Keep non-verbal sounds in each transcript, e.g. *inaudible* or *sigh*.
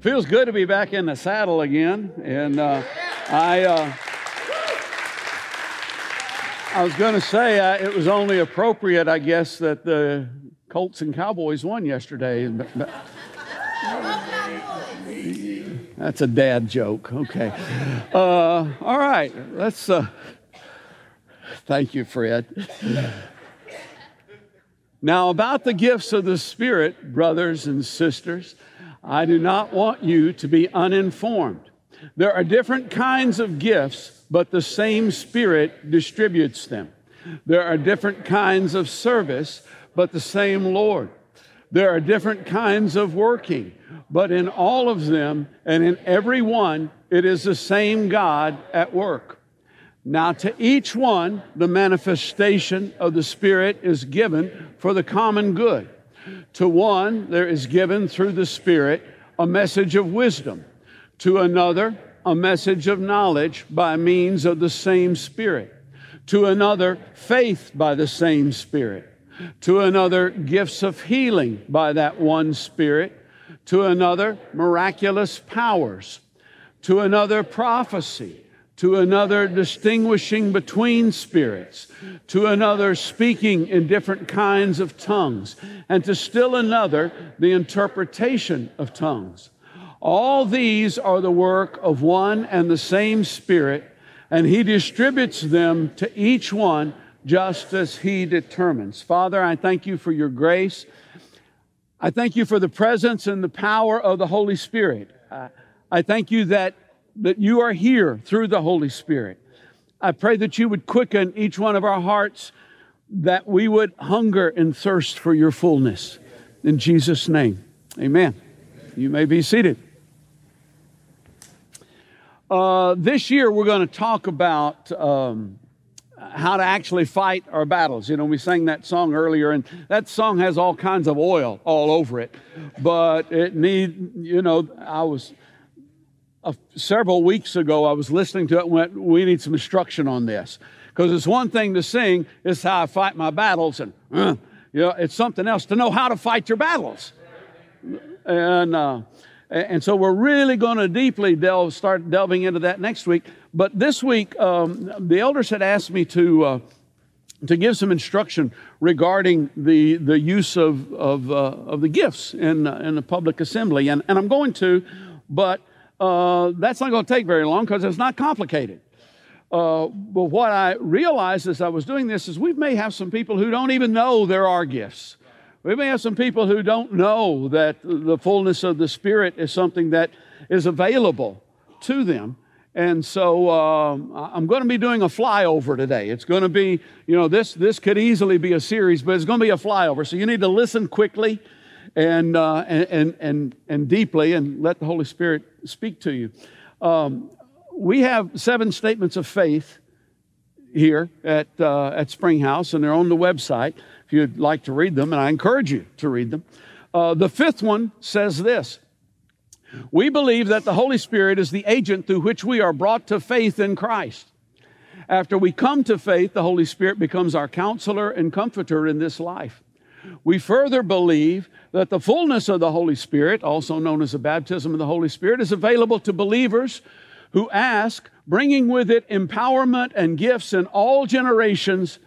Feels good to be back in the saddle again. And uh, I, uh, I was going to say uh, it was only appropriate, I guess, that the Colts and Cowboys won yesterday. That's a dad joke. Okay. Uh, all right. Let's. Uh, thank you, Fred. Now, about the gifts of the Spirit, brothers and sisters, I do not want you to be uninformed. There are different kinds of gifts, but the same Spirit distributes them. There are different kinds of service, but the same Lord. There are different kinds of working, but in all of them and in every one, it is the same God at work. Now, to each one, the manifestation of the Spirit is given for the common good. To one, there is given through the Spirit a message of wisdom, to another, a message of knowledge by means of the same Spirit, to another, faith by the same Spirit, to another, gifts of healing by that one Spirit, to another, miraculous powers, to another, prophecy to another distinguishing between spirits, to another speaking in different kinds of tongues, and to still another the interpretation of tongues. All these are the work of one and the same Spirit, and He distributes them to each one just as He determines. Father, I thank you for your grace. I thank you for the presence and the power of the Holy Spirit. I thank you that that you are here through the Holy Spirit. I pray that you would quicken each one of our hearts, that we would hunger and thirst for your fullness. In Jesus' name, amen. You may be seated. Uh, this year, we're going to talk about um, how to actually fight our battles. You know, we sang that song earlier, and that song has all kinds of oil all over it. But it need, you know, I was several weeks ago, I was listening to it and went, we need some instruction on this. Because it's one thing to sing, it's how I fight my battles, and uh, you know, it's something else to know how to fight your battles. And, uh, and so we're really going to deeply delve, start delving into that next week. But this week, um, the elders had asked me to, uh, to give some instruction regarding the, the use of, of, uh, of the gifts in, uh, in the public assembly. And, and I'm going to, but uh, that's not going to take very long because it's not complicated. Uh, but what I realized as I was doing this is we may have some people who don't even know there are gifts. We may have some people who don't know that the fullness of the Spirit is something that is available to them. And so uh, I'm going to be doing a flyover today. It's going to be, you know, this, this could easily be a series, but it's going to be a flyover. So you need to listen quickly and, uh, and, and, and deeply and let the Holy Spirit speak to you. Um, we have seven statements of faith here at, uh, at Springhouse, and they're on the website if you'd like to read them, and I encourage you to read them. Uh, the fifth one says this We believe that the Holy Spirit is the agent through which we are brought to faith in Christ. After we come to faith, the Holy Spirit becomes our counselor and comforter in this life. We further believe that the fullness of the Holy Spirit, also known as the baptism of the Holy Spirit, is available to believers who ask, bringing with it empowerment and gifts in all generations,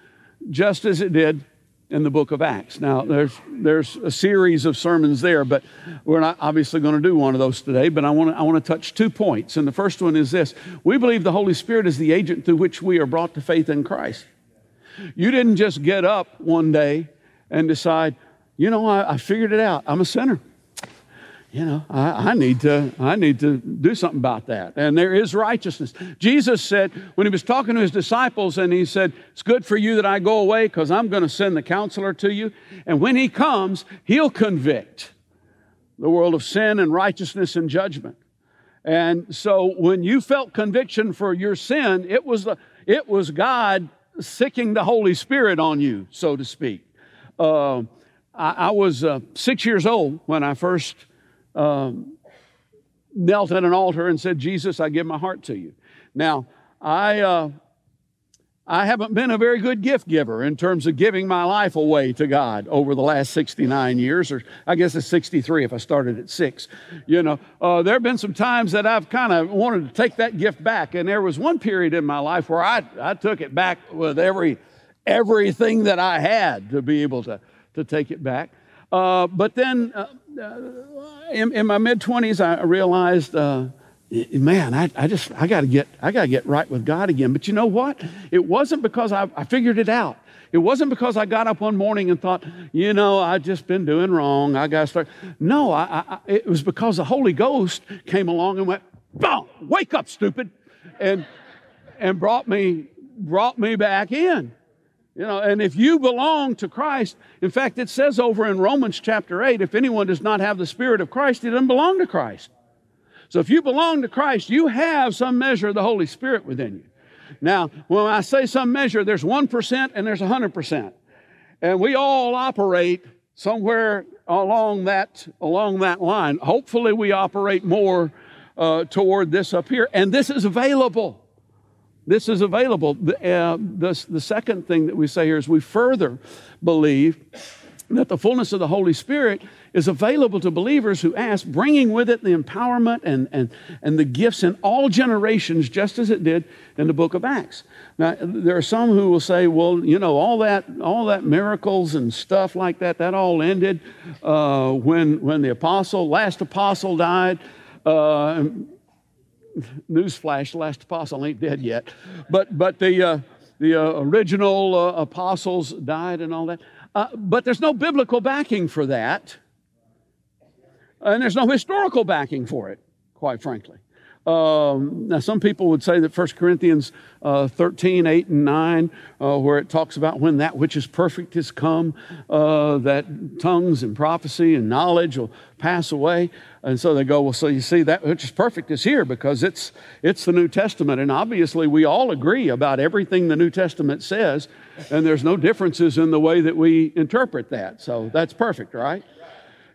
just as it did in the book of Acts. Now, there's, there's a series of sermons there, but we're not obviously going to do one of those today. But I want to I want to touch two points. And the first one is this we believe the Holy Spirit is the agent through which we are brought to faith in Christ. You didn't just get up one day and decide, you know, I, I figured it out. I'm a sinner. You know, I, I, need to, I need to do something about that. And there is righteousness. Jesus said, when he was talking to his disciples, and he said, It's good for you that I go away because I'm going to send the counselor to you. And when he comes, he'll convict the world of sin and righteousness and judgment. And so when you felt conviction for your sin, it was, the, it was God sicking the Holy Spirit on you, so to speak. Uh, I, I, was uh, six years old when I first um, knelt at an altar and said, Jesus, I give my heart to you. Now, I, uh, I haven't been a very good gift giver in terms of giving my life away to God over the last 69 years, or I guess it's 63 if I started at six. You know, uh, there have been some times that I've kind of wanted to take that gift back, and there was one period in my life where I, I took it back with every everything that I had to be able to, to take it back. Uh, but then uh, uh in, in, my mid 20s, I realized uh, man, I, I just, I got to get, I got to get right with God again. But you know what? It wasn't because I, I figured it out. It wasn't because I got up one morning and thought, you know, I've just been doing wrong. I got to start. No, I, I, it was because the Holy Ghost came along and went, boom, wake up, stupid, and and brought me brought me back in. You know, and if you belong to Christ, in fact, it says over in Romans chapter 8, if anyone does not have the Spirit of Christ, he doesn't belong to Christ. So if you belong to Christ, you have some measure of the Holy Spirit within you. Now, when I say some measure, there's 1% and there's 100%. And we all operate somewhere along that, along that line. Hopefully, we operate more uh, toward this up here. And this is available. This is available. The, uh, the, second thing that we say here is we further believe that the fullness of the Holy Spirit is available to believers who ask, bringing with it the empowerment and, and, and the gifts in all generations, just as it did in the book of Acts. Now, there are some who will say, well, you know, all that, all that miracles and stuff like that, that all ended uh, when, when the apostle, last apostle died. Uh, *laughs* newsflash, the last apostle ain't dead yet. But, but the, uh, the uh, original uh, apostles died and all that. Uh, but there's no biblical backing for that. And there's no historical backing for it, quite frankly. Um, now, some people would say that 1 Corinthians uh, 13, 8, and 9, uh, where it talks about when that which is perfect has come, uh, that tongues and prophecy and knowledge will pass away. And so they go, well, so you see, that which is perfect is here because it's, it's the New Testament. And obviously, we all agree about everything the New Testament says, and there's no differences in the way that we interpret that. So that's perfect, right?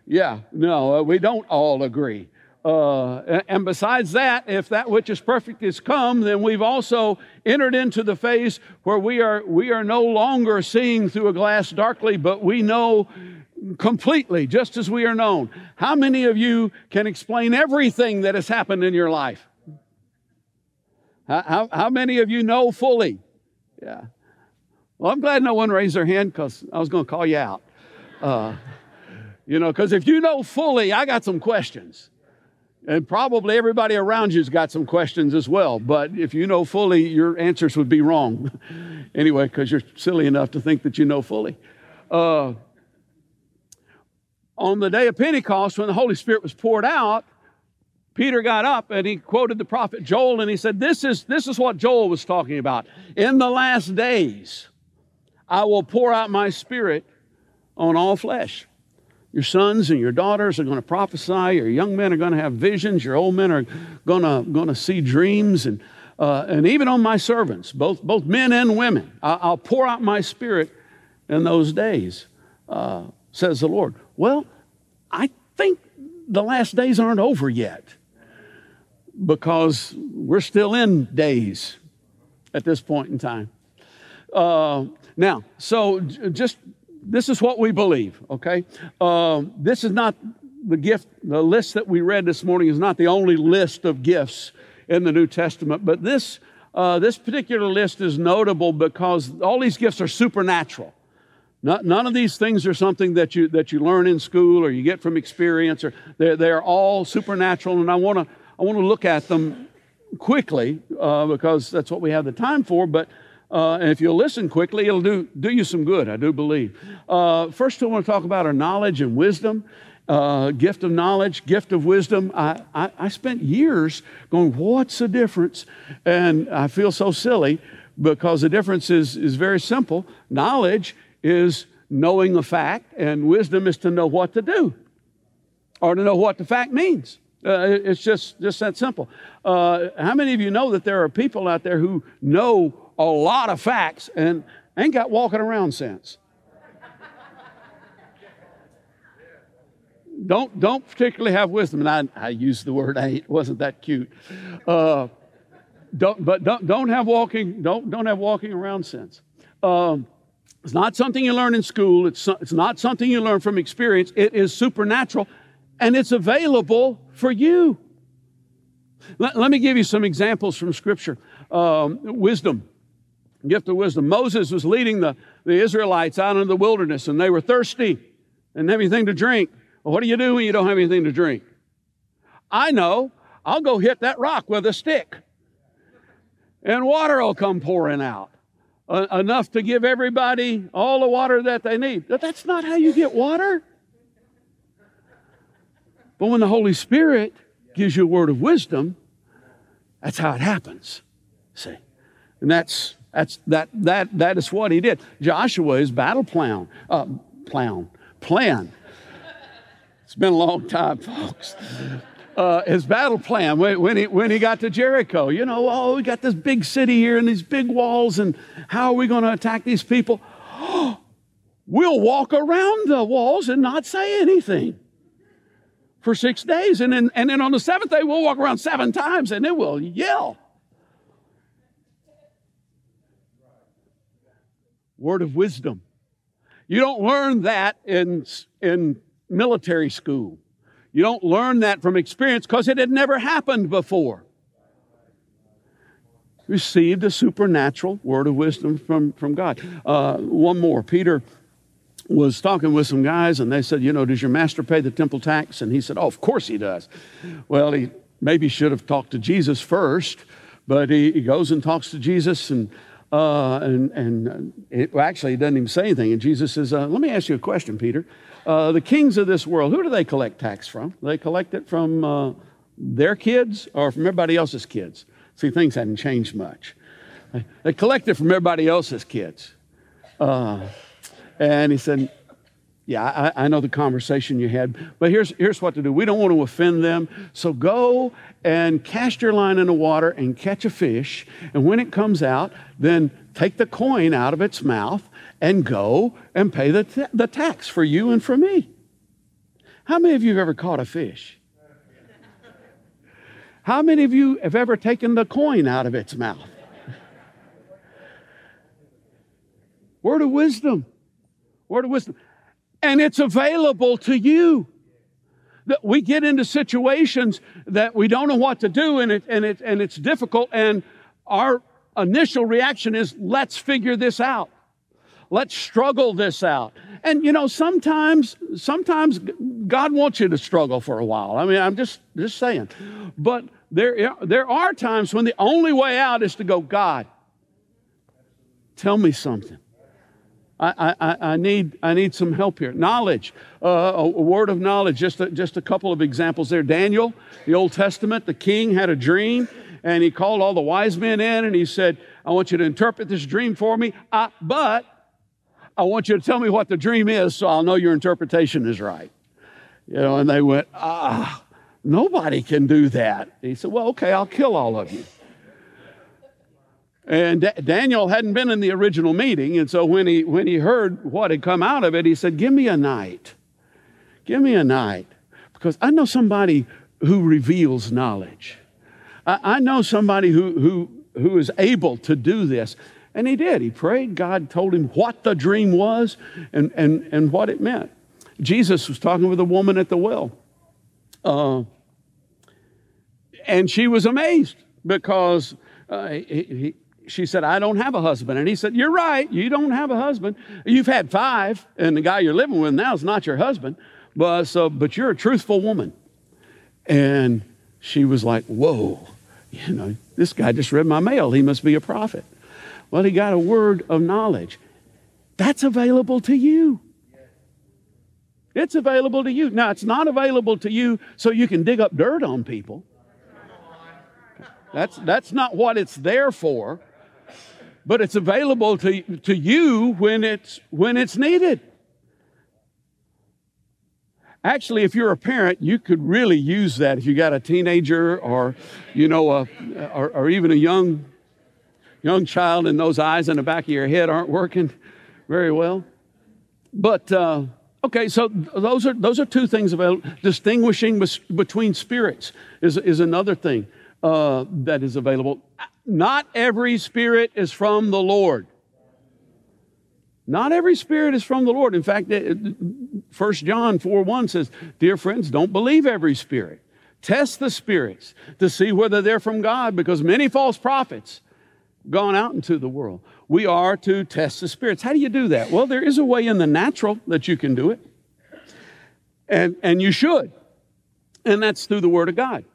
Yeah, no, uh, we don't all agree. Uh, and besides that, if that which is perfect is come, then we've also entered into the phase where we are, we are no longer seeing through a glass darkly, but we know completely, just as we are known. How many of you can explain everything that has happened in your life? How, how, how many of you know fully? Yeah. Well, I'm glad no one raised their hand because I was going to call you out. Uh, you know, because if you know fully, I got some questions. And probably everybody around you's got some questions as well. But if you know fully, your answers would be wrong. *laughs* anyway, because you're silly enough to think that you know fully. Uh, on the day of Pentecost, when the Holy Spirit was poured out, Peter got up and he quoted the prophet Joel and he said, This is, this is what Joel was talking about. In the last days, I will pour out my spirit on all flesh. Your sons and your daughters are going to prophesy. Your young men are going to have visions. Your old men are going to, going to see dreams. And, uh, and even on my servants, both, both men and women, I, will pour out my spirit in those days, uh, says the Lord. Well, I think the last days aren't over yet because we're still in days at this point in time. Uh, now, so just this is what we believe, okay? Um, this is not the gift, the list that we read this morning is not the only list of gifts in the New Testament, but this, uh, this particular list is notable because all these gifts are supernatural. Not, none of these things are something that you, that you learn in school or you get from experience, or they're, they're all supernatural, and I want to I wanna look at them quickly uh, because that's what we have the time for, but uh, and if you'll listen quickly, it'll do, do you some good, I do believe. Uh, first, I want to talk about our knowledge and wisdom. Uh, gift of knowledge, gift of wisdom. I, I, I, spent years going, What's the difference? And I feel so silly because the difference is, is very simple. Knowledge is knowing a fact, and wisdom is to know what to do or to know what the fact means. Uh, it's just, just that simple. Uh, how many of you know that there are people out there who know a lot of facts and ain't got walking around sense. don't don't particularly have wisdom, and I, I use the word ain't. wasn't that cute. Uh, don't, but don't, don't have walking, don't, don't have walking around sense. Um, it's not something you learn in school. It's, it's not something you learn from experience. It is supernatural and it's available for you. Let, let me give you some examples from Scripture. Um, wisdom, gift of wisdom. Moses was leading the, the Israelites out into the wilderness and they were thirsty and have anything to drink. Well, what do you do when you don't have anything to drink? I know. I'll go hit that rock with a stick and water will come pouring out. Uh, enough to give everybody all the water that they need. But that's not how you get water. But when the Holy Spirit gives you a word of wisdom, that's how it happens. See? And that's that's that that that is what he did. Joshua is battle plan. Uh, plan. Plan. It's been a long time, folks uh, his battle plan when, when, he, when he got to Jericho. You know, oh, we got this big city here and these big walls, and how are we going to attack these people? *gasps* we'll walk around the walls and not say anything for six days. And then, and then on the seventh day, we'll walk around seven times and then we'll yell. Word of wisdom. You don't learn that in, in military school. You don't learn that from experience because it had never happened before. Received a supernatural word of wisdom from, from God. Uh, one more. Peter was talking with some guys and they said, You know, does your master pay the temple tax? And he said, Oh, of course he does. Well, he maybe should have talked to Jesus first, but he, he goes and talks to Jesus and uh, and, and it, well, actually, he doesn't even say anything. And Jesus says, uh, Let me ask you a question, Peter. Uh, the kings of this world, who do they collect tax from? Do they collect it from uh, their kids or from everybody else's kids? See, things hadn't changed much. They collect it from everybody else's kids. Uh, and he said, yeah, I, I, know the conversation you had, but here's, here's what to do. We don't want to offend them, so go and cast your line in the water and catch a fish. And when it comes out, then take the coin out of its mouth and go and pay the, t- the tax for you and for me. How many of you have ever caught a fish? How many of you have ever taken the coin out of its mouth? Word of wisdom. Word of wisdom. And it's available to you. That we get into situations that we don't know what to do and, it, and, it, and it's difficult, and our initial reaction is, let's figure this out. Let's struggle this out. And you know, sometimes, sometimes God wants you to struggle for a while. I mean, I'm just just saying. But there, there are times when the only way out is to go, God, tell me something. I, I, I, need, I need some help here. Knowledge, uh, a, word of knowledge, just a, just a couple of examples there. Daniel, the Old Testament, the king had a dream and he called all the wise men in and he said, I want you to interpret this dream for me, uh, but I want you to tell me what the dream is so I'll know your interpretation is right. You know, and they went, ah, nobody can do that. He said, well, okay, I'll kill all of you. And D- Daniel hadn't been in the original meeting, and so when he, when he heard what had come out of it, he said, Give me a night. Give me a night. Because I know somebody who reveals knowledge. I, I know somebody who, who, who is able to do this. And he did. He prayed. God told him what the dream was and, and, and what it meant. Jesus was talking with a woman at the well. Uh, and she was amazed because uh, he, he, she said, I don't have a husband. And he said, You're right. You don't have a husband. You've had five, and the guy you're living with now is not your husband. But, so, but you're a truthful woman. And she was like, Whoa, you know, this guy just read my mail. He must be a prophet. Well, he got a word of knowledge. That's available to you. It's available to you. Now, it's not available to you so you can dig up dirt on people. That's, that's not what it's there for. But it's available to, to you when it's, when it's needed. Actually, if you're a parent, you could really use that if you got a teenager or, you know, a, or, or even a young young child and those eyes in the back of your head aren't working very well. But uh, okay, so those are those are two things about distinguishing between spirits is is another thing. uh, that is available. Not every spirit is from the Lord. Not every spirit is from the Lord. In fact, 1 John 4 1 says, Dear friends, don't believe every spirit. Test the spirits to see whether they're from God, because many false prophets gone out into the world. We are to test the spirits. How do you do that? Well, there is a way in the natural that you can do it. And, and you should. And that's through the Word of God.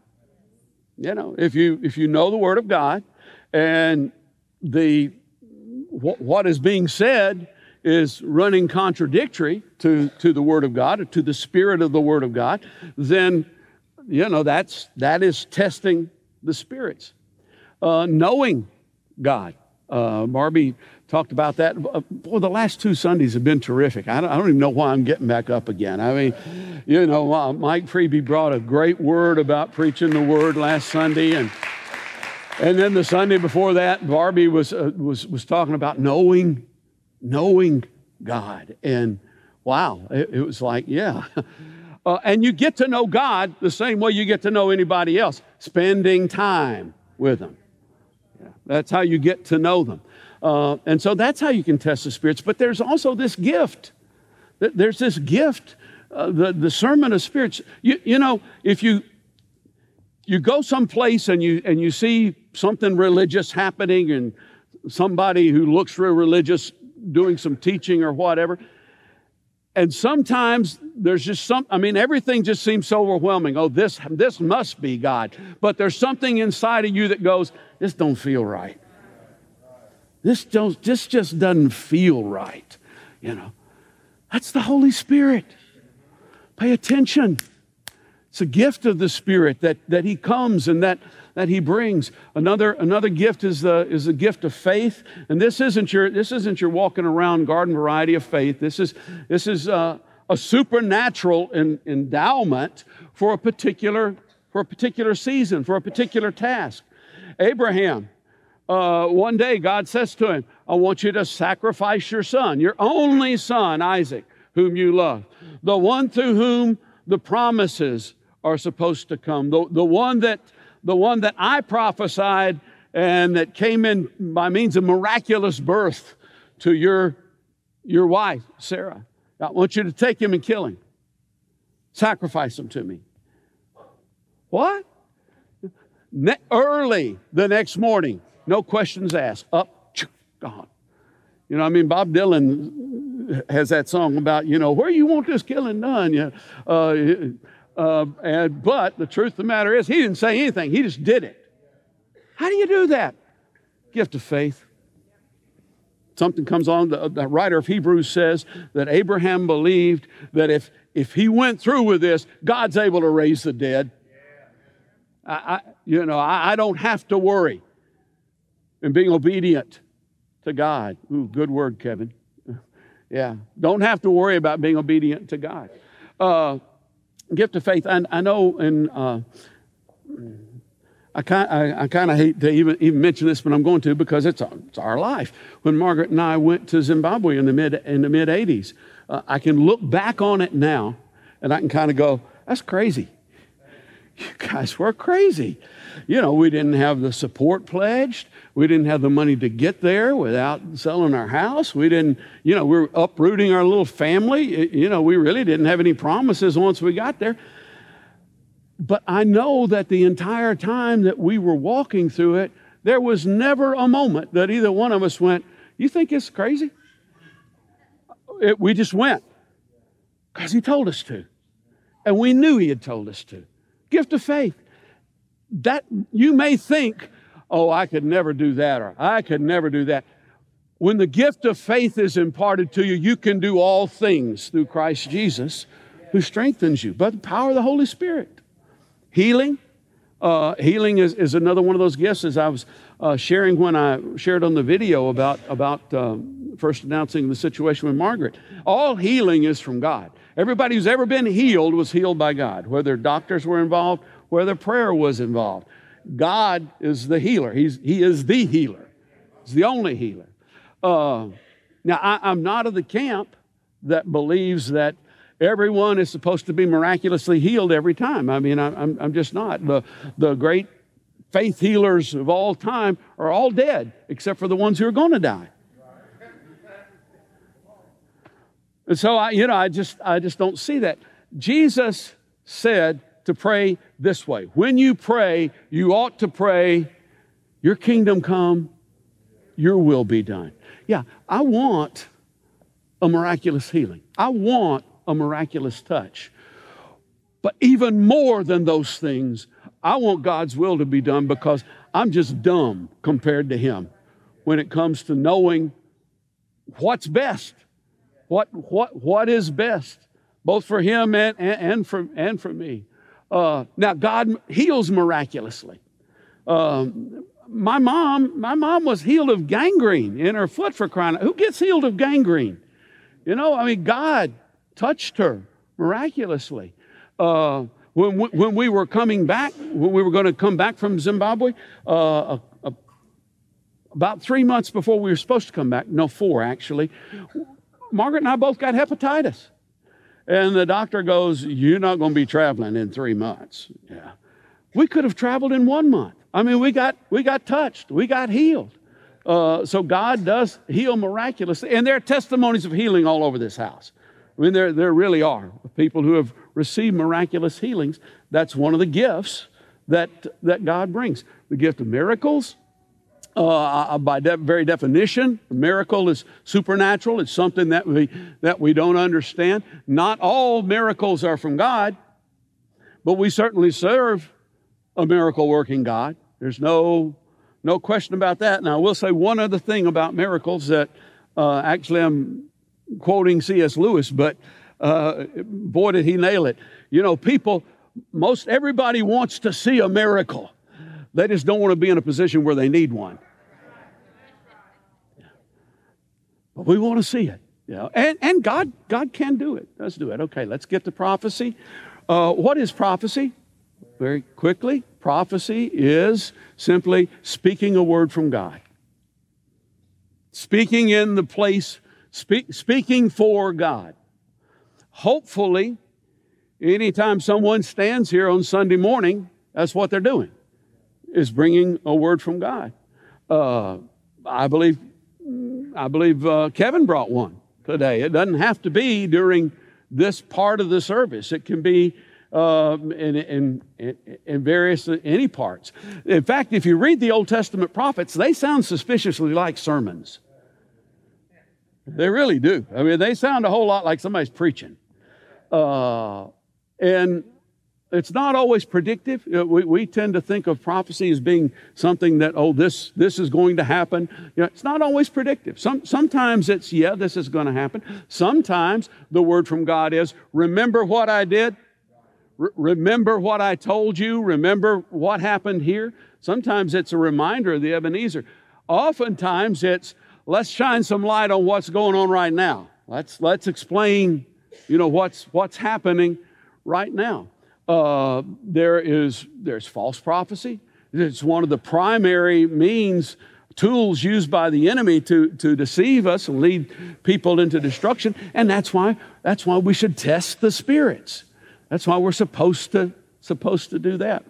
You know, if you if you know the Word of God and the what is being said is running contradictory to, to the Word of God, or to the Spirit of the Word of God, then, you know, that's, that is testing the spirits. Uh, knowing God. Uh, Barbie talked about that. Uh, boy, the last two Sundays have been terrific. I don't, I don't, even know why I'm getting back up again. I mean, you know, uh, Mike Freeby brought a great word about preaching the Word last Sunday, and and then the Sunday before that, Barbie was uh, was was talking about knowing knowing God. And wow, it, it was like, yeah. *laughs* Uh, and you get to know God the same way you get to know anybody else, spending time with them. Yeah, that's how you get to know them. Uh, and so that's how you can test the spirits. But there's also this gift. There's this gift, uh, the, the discerning of spirits. You, you know, if you you go someplace and you and you see something religious happening and somebody who looks real religious doing some teaching or whatever. And sometimes there's just some, I mean, everything just seems so overwhelming. Oh, this, this must be God. But there's something inside of you that goes, this don't feel right. This, don't, this just doesn't feel right. You know, that's the Holy Spirit. Pay attention. It's a gift of the Spirit that, that He comes and that that he brings. Another, another gift is the, is the gift of faith. And this isn't your, this isn't your walking around garden variety of faith. This is, this is uh, a supernatural endowment for a particular, for a particular season, for a particular task. Abraham, uh, one day God says to him, I want you to sacrifice your son, your only son, Isaac, whom you love, the one through whom the promises are supposed to come, the, the one that the one that I prophesied and that came in by means of miraculous birth to your, your wife, Sarah. I want you to take him and kill him. Sacrifice him to me. What? Ne- early the next morning, no questions asked. Up, gone. You know, I mean, Bob Dylan has that song about, you know, where you want this killing done. You uh, uh, and, but the truth of the matter is, he didn't say anything, he just did it. How do you do that? Gift of faith. Something comes on, the, the writer of Hebrews says that Abraham believed that if, if he went through with this, God's able to raise the dead. I, I you know, I, I don't have to worry in being obedient to God. Ooh, good word, Kevin. *laughs* Yeah, don't have to worry about being obedient to God. Uh, gift of faith. And I know, and uh, I kind I, I kind of hate to even even mention this, but I'm going to because it's our, it's our life. When Margaret and I went to Zimbabwe in the mid in the mid '80s, uh, I can look back on it now, and I can kind of go, "That's crazy." You *laughs* guys were crazy. You know, we didn't have the support pledged. We didn't have the money to get there without selling our house. We didn't, you know, we are uprooting our little family. You know, we really didn't have any promises once we got there. But I know that the entire time that we were walking through it, there was never a moment that either one of us went, You think it's crazy? It, we just went because he told us to. And we knew he had told us to. Gift of faith. That you may think, oh, I could never do that, or I could never do that. When the gift of faith is imparted to you, you can do all things through Christ Jesus who strengthens you by the power of the Holy Spirit. Healing. Uh, healing is, is another one of those gifts, as I was uh, sharing when I shared on the video about, about um, first announcing the situation with Margaret. All healing is from God. Everybody who's ever been healed was healed by God, whether doctors were involved, whether prayer was involved. God is the healer. He's, he is the healer. He's the only healer. Uh, now, I, am not of the camp that believes that everyone is supposed to be miraculously healed every time. I mean, I, am I'm just not. The, the great faith healers of all time are all dead, except for the ones who are going to die. And so I, you know, I just I just don't see that. Jesus said to pray this way. When you pray, you ought to pray, Your kingdom come, your will be done. Yeah, I want a miraculous healing. I want a miraculous touch. But even more than those things, I want God's will to be done because I'm just dumb compared to Him when it comes to knowing what's best. What, what, what is best, both for Him and, and, and for, and for me. Uh, now, God heals miraculously. Um, my mom, my mom was healed of gangrene in her foot for crying out. Who gets healed of gangrene? You know, I mean, God touched her miraculously. Uh, when, we, when we were coming back, when we were going to come back from Zimbabwe, uh, a, a, about three months before we were supposed to come back, no, four actually, Margaret and I both got hepatitis. And the doctor goes, You're not going to be traveling in three months. Yeah. We could have traveled in one month. I mean, we got, we got touched, we got healed. Uh, so God does heal miraculously. And there are testimonies of healing all over this house. I mean, there, there really are people who have received miraculous healings. That's one of the gifts that, that God brings the gift of miracles. Uh, uh by de- very definition, a miracle is supernatural. It's something that we, that we don't understand. Not all miracles are from God, but we certainly serve a miracle working God. There's no, no question about that. Now, I will say one other thing about miracles that uh, actually I'm quoting C.S. Lewis, but uh, boy, did he nail it. You know, people, most everybody wants to see a miracle. They just don't want to be in a position where they need one. But we want to see it. You know, and, and God, God can do it. Let's do it. Okay, let's get to prophecy. Uh, what is prophecy? Very quickly, prophecy is simply speaking a word from God. Speaking in the place Speak, speaking for God. Hopefully, anytime someone stands here on Sunday morning, that's what they're doing, is bringing a word from God. Uh, I believe, I believe uh, Kevin brought one today. It doesn't have to be during this part of the service. It can be uh, in, in, in, various any parts. In fact, if you read the Old Testament prophets, they sound suspiciously like sermons. They really do. I mean, they sound a whole lot like somebody's preaching. Uh, and it's not always predictive. We, we tend to think of prophecy as being something that, oh, this, this is going to happen. You know, it's not always predictive. Some, sometimes it's, yeah, this is going to happen. Sometimes the word from God is, remember what I did? remember what I told you? Remember what happened here? Sometimes it's a reminder of the Ebenezer. Oftentimes it's, let's shine some light on what's going on right now. Let's, let's explain, you know, what's, what's happening right now. Uh, there is, there's false prophecy. It's one of the primary means, tools used by the enemy to, to deceive us and lead people into destruction. And that's why, that's why we should test the spirits. That's why we're supposed to, supposed to do that.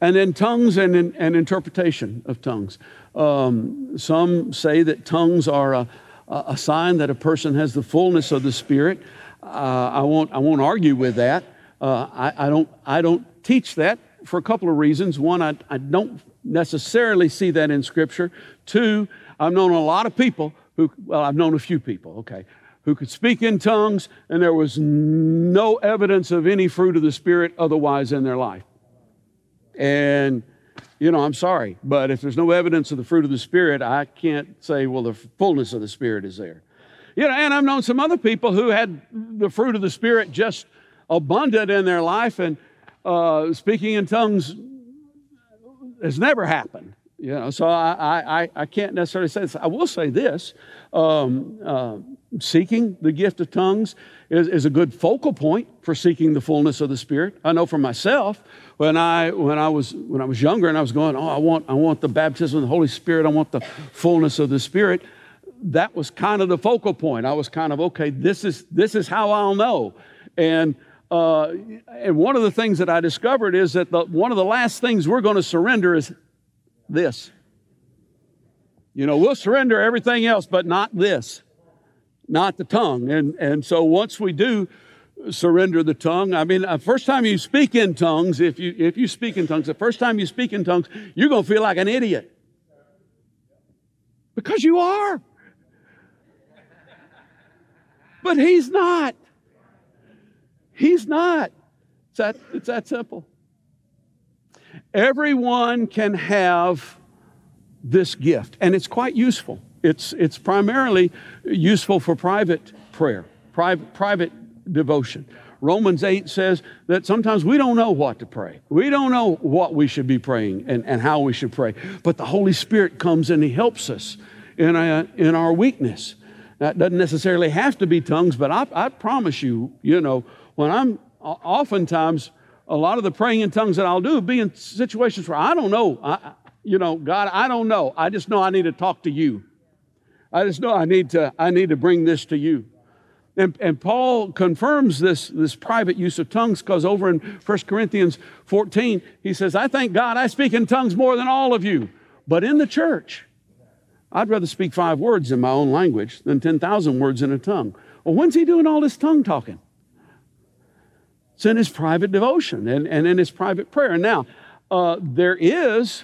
And then tongues and, and interpretation of tongues. Um, some say that tongues are a, a, sign that a person has the fullness of the Spirit. Uh, I, won't, I won't argue with that. Uh, I, I, don't, I don't teach that for a couple of reasons. One, I, I don't necessarily see that in Scripture. Two, I've known a lot of people who, well, I've known a few people, okay, who could speak in tongues, and there was no evidence of any fruit of the Spirit otherwise in their life. And you know, I'm sorry, but if there's no evidence of the fruit of the Spirit, I can't say, well, the fullness of the Spirit is there. You know, and I've known some other people who had the fruit of the Spirit just abundant in their life, and uh, speaking in tongues has never happened. You know, so I, I, I can't necessarily say this. I will say this um, uh, seeking the gift of tongues is, is a good focal point for seeking the fullness of the Spirit. I know for myself, when I, when I, was, when I was younger and I was going, oh, I want, I want the baptism of the Holy Spirit, I want the fullness of the Spirit, that was kind of the focal point. I was kind of, okay, this is, this is how I'll know. And uh, and one of the things that I discovered is that the, one of the last things we're going to surrender is this. You know, we'll surrender everything else, but not this, not the tongue. And, and so once we do surrender the tongue, I mean, the uh, first time you speak in tongues, if you, if you speak in tongues, the first time you speak in tongues, you're going to feel like an idiot. Because you are. But he's not. He's not. It's that, it's that simple. Everyone can have this gift, and it's quite useful. It's, it's primarily useful for private prayer, private, private devotion. Romans 8 says that sometimes we don't know what to pray. We don't know what we should be praying and, and how we should pray. But the Holy Spirit comes and He helps us in, a, in our weakness. That doesn't necessarily have to be tongues, but I, I promise you, you know, when I'm oftentimes, a lot of the praying in tongues that I'll do be in situations where I don't know. I, you know, God, I don't know. I just know I need to talk to you. I just know I need to, I need to bring this to you. And, and Paul confirms this, this private use of tongues because over in 1 Corinthians 14, he says, I thank God I speak in tongues more than all of you. But in the church, I'd rather speak five words in my own language than 10,000 words in a tongue. Well, when's he doing all this tongue talking? It's in his private devotion and, and in his private prayer. Now, uh, there is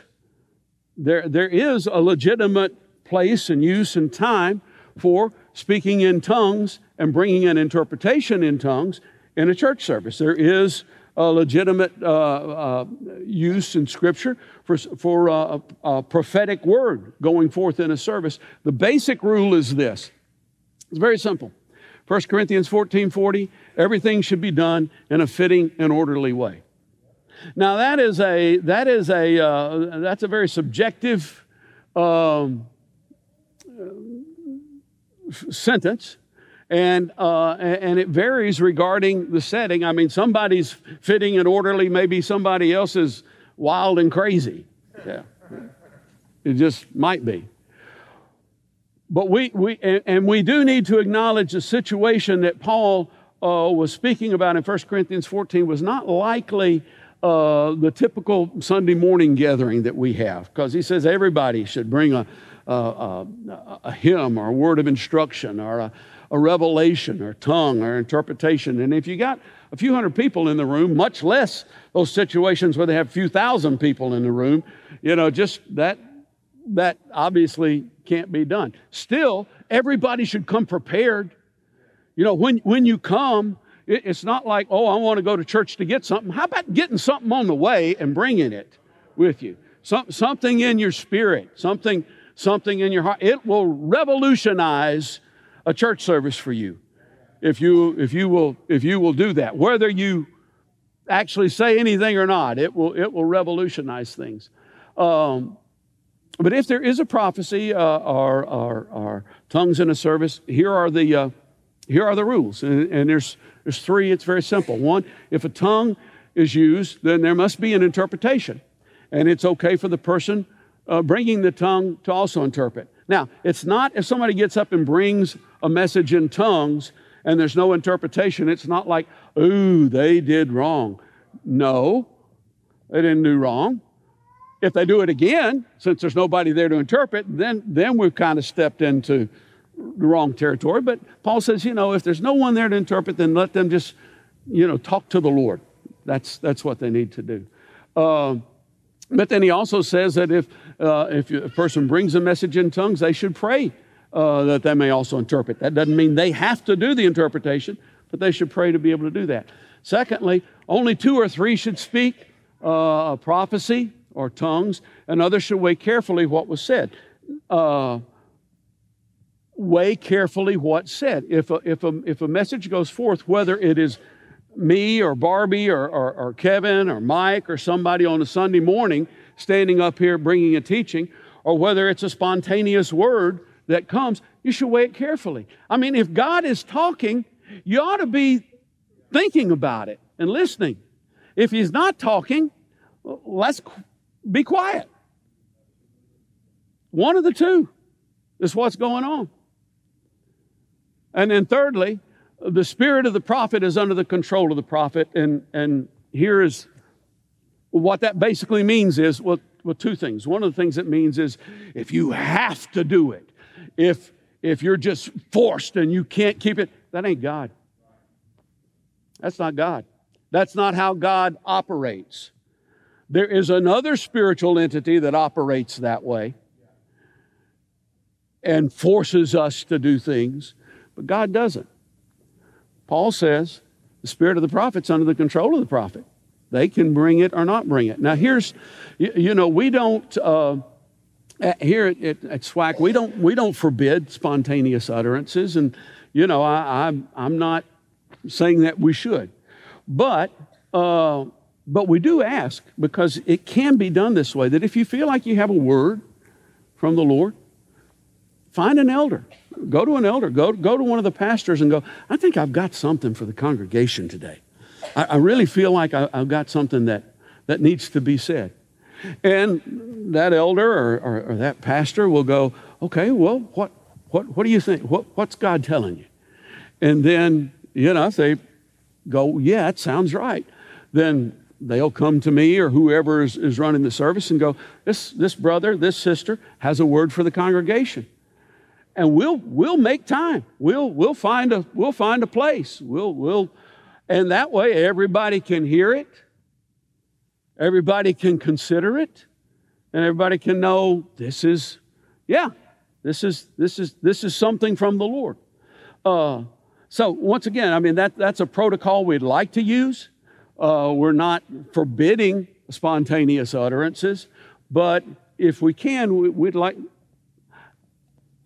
there, there is a legitimate place and use and time for speaking in tongues and bringing an interpretation in tongues in a church service. There is a legitimate uh, uh, use in Scripture for, for uh, a prophetic word going forth in a service. The basic rule is this it's very simple. 1 Corinthians 14 40, everything should be done in a fitting and orderly way. Now that is a that is a uh, that's a very subjective um, sentence, and uh, and it varies regarding the setting. I mean, somebody's fitting and orderly, maybe somebody else is wild and crazy. Yeah, it just might be. But we, we and we do need to acknowledge the situation that Paul uh, was speaking about in 1 Corinthians 14 was not likely uh, the typical Sunday morning gathering that we have, because he says everybody should bring a, a, a, a, hymn or a word of instruction or a, a revelation or tongue or interpretation. And if you got a few hundred people in the room, much less those situations where they have a few thousand people in the room, you know, just that that obviously can't be done. Still, everybody should come prepared. You know, when when you come, it's not like, oh, I want to go to church to get something. How about getting something on the way and bringing it with you? Some, something in your spirit, something, something in your heart. It will revolutionize a church service for you if you, if you, will, if you will do that. Whether you actually say anything or not, it will, it will revolutionize things. Um, but if there is a prophecy uh, or, or, or, tongues in a service, here are the, uh, here are the rules. And, and there's, there's three, it's very simple. One, if a tongue is used, then there must be an interpretation. And it's okay for the person uh, bringing the tongue to also interpret. Now, it's not if somebody gets up and brings a message in tongues and there's no interpretation, it's not like, ooh, they did wrong. No, they didn't do wrong. If they do it again, since there's nobody there to interpret, then, then we've kind of stepped into the wrong territory. But Paul says, you know, if there's no one there to interpret, then let them just, you know, talk to the Lord. That's, that's what they need to do. Uh, but then he also says that if, uh, if a person brings a message in tongues, they should pray uh, that they may also interpret. That doesn't mean they have to do the interpretation, but they should pray to be able to do that. Secondly, only two or three should speak uh, prophecy or tongues, and others should weigh carefully what was said. Weigh carefully what's said. If a, if, a, if a message goes forth, whether it is me or Barbie or, or, or Kevin or Mike or somebody on a Sunday morning standing up here bringing a teaching, or whether it's a spontaneous word that comes, you should weigh it carefully. I mean, if God is talking, you ought to be thinking about it and listening. If He's not talking, let's be quiet. One of the two is what's going on. And then, thirdly, the spirit of the prophet is under the control of the prophet. And, and here is what that basically means is well, well, two things. One of the things it means is if you have to do it, if if you're just forced and you can't keep it, that ain't God. That's not God. That's not how God operates. There is another spiritual entity that operates that way and forces us to do things, but God doesn't. Paul says the spirit of the prophet's under the control of the prophet. They can bring it or not bring it. Now, here's, you, know, we don't, uh, here at, at, at, SWAC, we don't, we don't forbid spontaneous utterances. And, you know, I, I'm, I'm not saying that we should. But, uh, but we do ask because it can be done this way that if you feel like you have a word from the Lord, find an elder. Go to an elder. Go, go to one of the pastors and go, I think I've got something for the congregation today. I, I really feel like I, have got something that, that needs to be said. And that elder or, or, or, that pastor will go, okay, well, what, what, what do you think? What, what's God telling you? And then, you know, if they go, yeah, it sounds right, then they'll come to me or whoever is, is running the service and go, this, this brother, this sister has a word for the congregation and we'll we'll make time. We'll we'll find a we'll find a place. We'll we'll and that way everybody can hear it. Everybody can consider it. And everybody can know this is yeah, this is this is this is something from the Lord. Uh, so once again, I mean that that's a protocol we'd like to use. Uh, we're not forbidding spontaneous utterances, but if we can, we'd like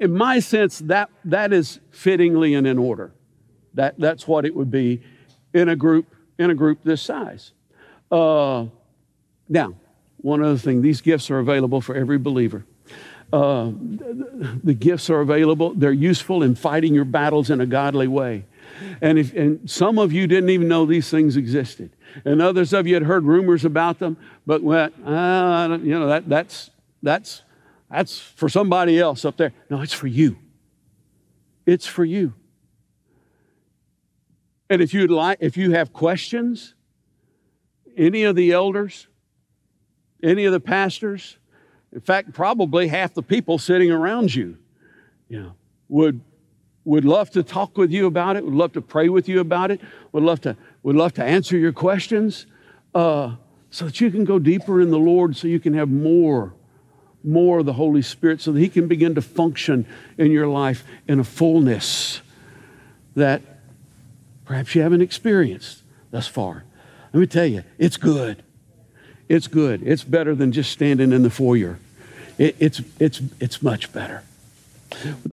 in my sense, that, that is fittingly and in order. That, that's what it would be in a group, in a group this size. Uh, now, one other thing, these gifts are available for every believer. Uh, the, the gifts are available. They're useful in fighting your battles in a godly way. And, if, and some of you didn't even know these things existed. And others of you had heard rumors about them, but went, uh, you know, that, that's, that's that's for somebody else up there. No, it's for you. It's for you. And if you'd like, if you have questions, any of the elders, any of the pastors, in fact, probably half the people sitting around you, you know, would would love to talk with you about it, would love to pray with you about it, would love to, would love to answer your questions uh, so that you can go deeper in the Lord, so you can have more more of the Holy Spirit so that He can begin to function in your life in a fullness that perhaps you haven't experienced thus far. Let me tell you, it's good. It's good. It's better than just standing in the foyer. It, it's, it's, it's much better.